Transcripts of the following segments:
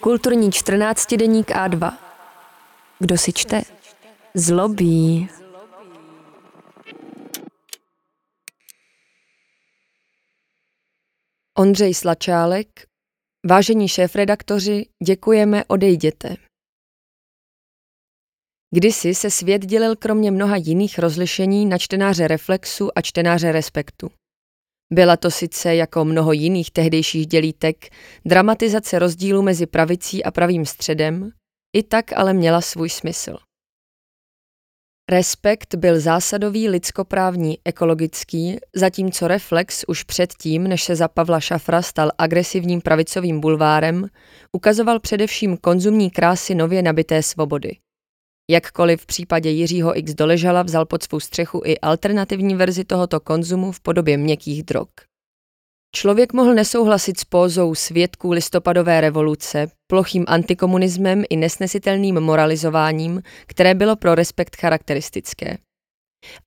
Kulturní 14 deník A2. Kdo si čte? Zlobí. Ondřej Slačálek, vážení šéfredaktoři, děkujeme, odejděte. Kdysi se svět dělil kromě mnoha jiných rozlišení na čtenáře Reflexu a čtenáře Respektu. Byla to sice jako mnoho jiných tehdejších dělítek dramatizace rozdílu mezi pravicí a pravým středem, i tak ale měla svůj smysl. Respekt byl zásadový, lidskoprávní, ekologický, zatímco Reflex už předtím, než se za Pavla Šafra stal agresivním pravicovým bulvárem, ukazoval především konzumní krásy nově nabité svobody. Jakkoliv v případě Jiřího X Doležala vzal pod svou střechu i alternativní verzi tohoto konzumu v podobě měkkých drog. Člověk mohl nesouhlasit s pózou svědků listopadové revoluce, plochým antikomunismem i nesnesitelným moralizováním, které bylo pro respekt charakteristické.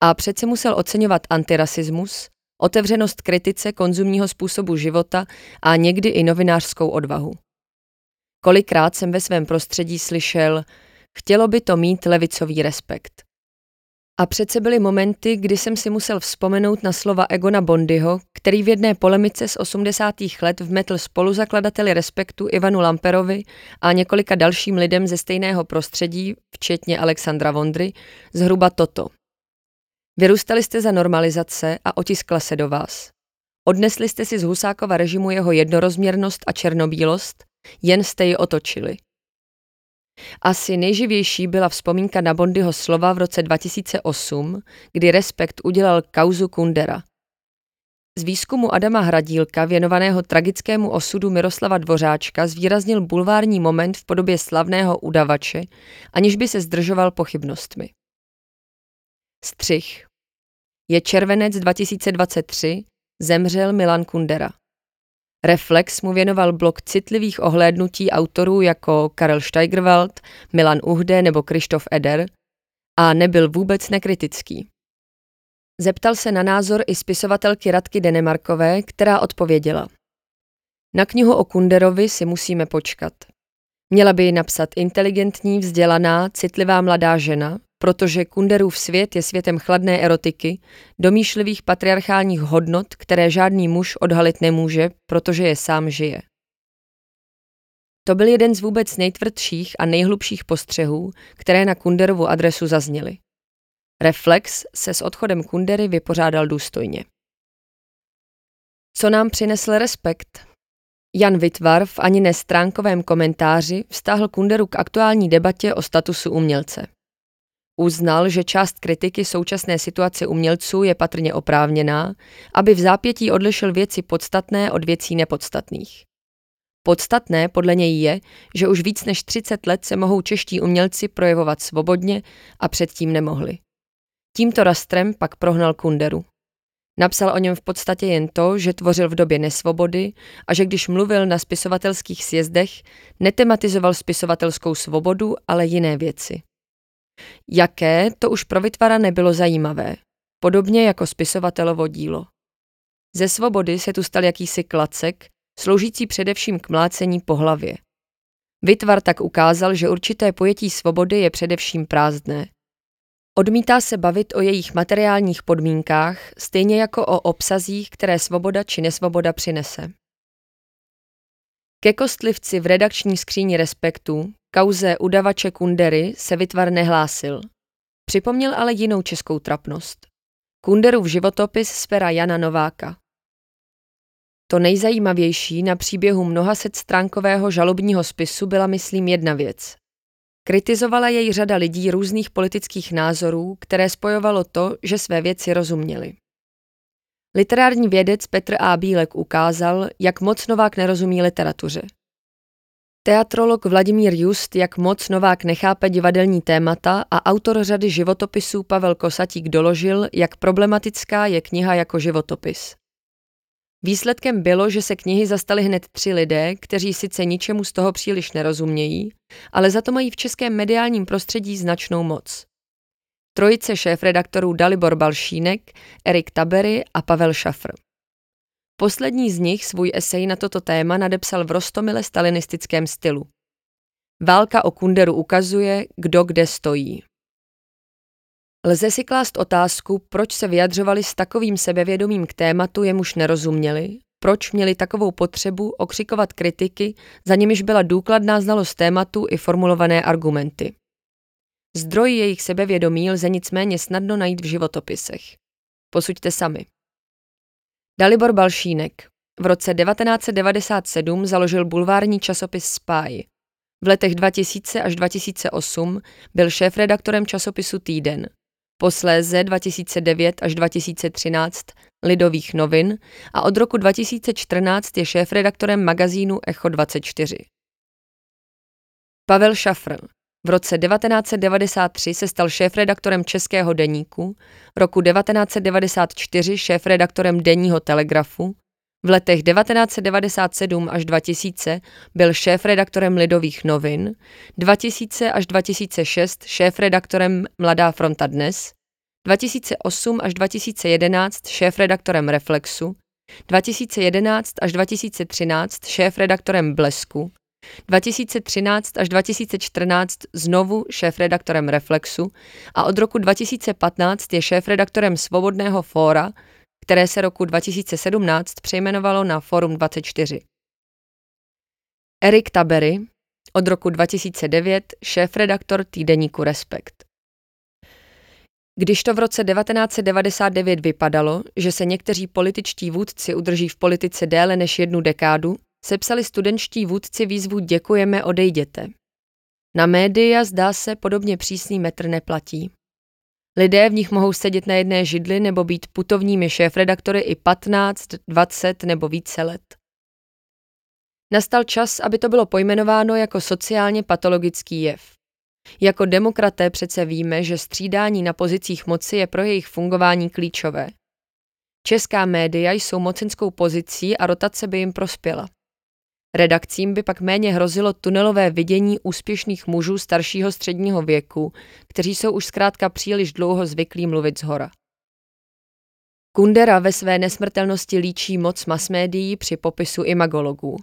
A přece musel oceňovat antirasismus, otevřenost kritice konzumního způsobu života a někdy i novinářskou odvahu. Kolikrát jsem ve svém prostředí slyšel, chtělo by to mít levicový respekt. A přece byly momenty, kdy jsem si musel vzpomenout na slova Egona Bondyho, který v jedné polemice z 80. let vmetl spoluzakladateli Respektu Ivanu Lamperovi a několika dalším lidem ze stejného prostředí, včetně Alexandra Vondry, zhruba toto. Vyrůstali jste za normalizace a otiskla se do vás. Odnesli jste si z Husákova režimu jeho jednorozměrnost a černobílost, jen jste ji otočili. Asi nejživější byla vzpomínka na Bondyho slova v roce 2008, kdy Respekt udělal kauzu Kundera. Z výzkumu Adama Hradílka, věnovaného tragickému osudu Miroslava Dvořáčka, zvýraznil bulvární moment v podobě slavného udavače, aniž by se zdržoval pochybnostmi. Střih. Je červenec 2023, zemřel Milan Kundera. Reflex mu věnoval blok citlivých ohlédnutí autorů jako Karel Steigerwald, Milan Uhde nebo Krištof Eder a nebyl vůbec nekritický. Zeptal se na názor i spisovatelky Radky Denemarkové, která odpověděla. Na knihu o Kunderovi si musíme počkat. Měla by ji napsat inteligentní, vzdělaná, citlivá mladá žena, protože Kunderův svět je světem chladné erotiky, domýšlivých patriarchálních hodnot, které žádný muž odhalit nemůže, protože je sám žije. To byl jeden z vůbec nejtvrdších a nejhlubších postřehů, které na Kunderovu adresu zazněly. Reflex se s odchodem Kundery vypořádal důstojně. Co nám přinesl respekt? Jan Vitvar v ani nestránkovém komentáři vztáhl Kunderu k aktuální debatě o statusu umělce. Uznal, že část kritiky současné situace umělců je patrně oprávněná, aby v zápětí odlišil věci podstatné od věcí nepodstatných. Podstatné podle něj je, že už víc než 30 let se mohou čeští umělci projevovat svobodně a předtím nemohli. Tímto rastrem pak prohnal Kunderu. Napsal o něm v podstatě jen to, že tvořil v době nesvobody a že když mluvil na spisovatelských sjezdech, netematizoval spisovatelskou svobodu, ale jiné věci. Jaké, to už pro vytvara nebylo zajímavé, podobně jako spisovatelovo dílo. Ze svobody se tu stal jakýsi klacek, sloužící především k mlácení po hlavě. Vytvar tak ukázal, že určité pojetí svobody je především prázdné. Odmítá se bavit o jejich materiálních podmínkách, stejně jako o obsazích, které svoboda či nesvoboda přinese. Ke kostlivci v redakční skříni Respektu, kauze udavače Kundery, se vytvar nehlásil. Připomněl ale jinou českou trapnost. Kunderův životopis z pera Jana Nováka. To nejzajímavější na příběhu mnoha set stránkového žalobního spisu byla, myslím, jedna věc. Kritizovala jej řada lidí různých politických názorů, které spojovalo to, že své věci rozuměli. Literární vědec Petr A. Bílek ukázal, jak moc Novák nerozumí literatuře. Teatrolog Vladimír Just, jak moc Novák nechápe divadelní témata a autor řady životopisů Pavel Kosatík doložil, jak problematická je kniha jako životopis. Výsledkem bylo, že se knihy zastali hned tři lidé, kteří sice ničemu z toho příliš nerozumějí, ale za to mají v českém mediálním prostředí značnou moc. Trojice šéf-redaktorů Dalibor Balšínek, Erik Tabery a Pavel Šafr. Poslední z nich svůj esej na toto téma nadepsal v rostomile stalinistickém stylu. Válka o Kunderu ukazuje, kdo kde stojí. Lze si klást otázku, proč se vyjadřovali s takovým sebevědomím k tématu, jemuž nerozuměli, proč měli takovou potřebu okřikovat kritiky, za nimiž byla důkladná znalost tématu i formulované argumenty. Zdroj jejich sebevědomí lze nicméně snadno najít v životopisech. Posuďte sami. Dalibor Balšínek v roce 1997 založil bulvární časopis Spy. V letech 2000 až 2008 byl šéfredaktorem časopisu Týden. Posléze 2009 až 2013 Lidových novin a od roku 2014 je šéfredaktorem magazínu Echo 24. Pavel Šafr v roce 1993 se stal šéfredaktorem Českého deníku, roku 1994 šéfredaktorem Denního telegrafu, v letech 1997 až 2000 byl šéfredaktorem Lidových novin, 2000 až 2006 šéfredaktorem Mladá fronta dnes, 2008 až 2011 šéfredaktorem Reflexu, 2011 až 2013 šéfredaktorem Blesku, 2013 až 2014 znovu šéfredaktorem Reflexu a od roku 2015 je šéfredaktorem Svobodného fóra, které se roku 2017 přejmenovalo na Forum 24. Erik Tabery, od roku 2009 šéfredaktor týdeníku Respekt. Když to v roce 1999 vypadalo, že se někteří političtí vůdci udrží v politice déle než jednu dekádu, sepsali studentští vůdci výzvu Děkujeme, odejděte. Na média zdá se podobně přísný metr neplatí. Lidé v nich mohou sedět na jedné židli nebo být putovními šéfredaktory i 15, 20 nebo více let. Nastal čas, aby to bylo pojmenováno jako sociálně patologický jev. Jako demokraté přece víme, že střídání na pozicích moci je pro jejich fungování klíčové. Česká média jsou mocenskou pozicí a rotace by jim prospěla. Redakcím by pak méně hrozilo tunelové vidění úspěšných mužů staršího středního věku, kteří jsou už zkrátka příliš dlouho zvyklí mluvit z hora. Kundera ve své nesmrtelnosti líčí moc masmédií při popisu imagologů.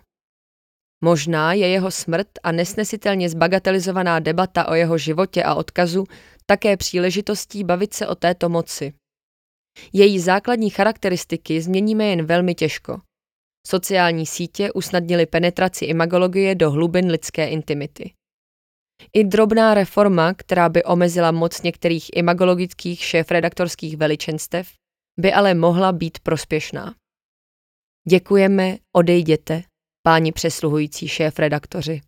Možná je jeho smrt a nesnesitelně zbagatelizovaná debata o jeho životě a odkazu také příležitostí bavit se o této moci. Její základní charakteristiky změníme jen velmi těžko. Sociální sítě usnadnily penetraci imagologie do hlubin lidské intimity. I drobná reforma, která by omezila moc některých imagologických šéfredaktorských veličenstev, by ale mohla být prospěšná. Děkujeme, odejděte, páni přesluhující šéf-redaktoři.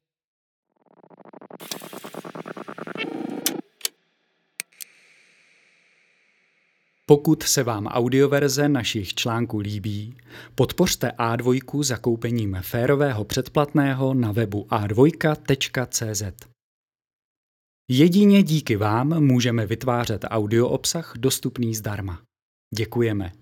Pokud se vám audioverze našich článků líbí, podpořte A2 zakoupením férového předplatného na webu a2.cz. Jedině díky vám můžeme vytvářet audio obsah dostupný zdarma. Děkujeme.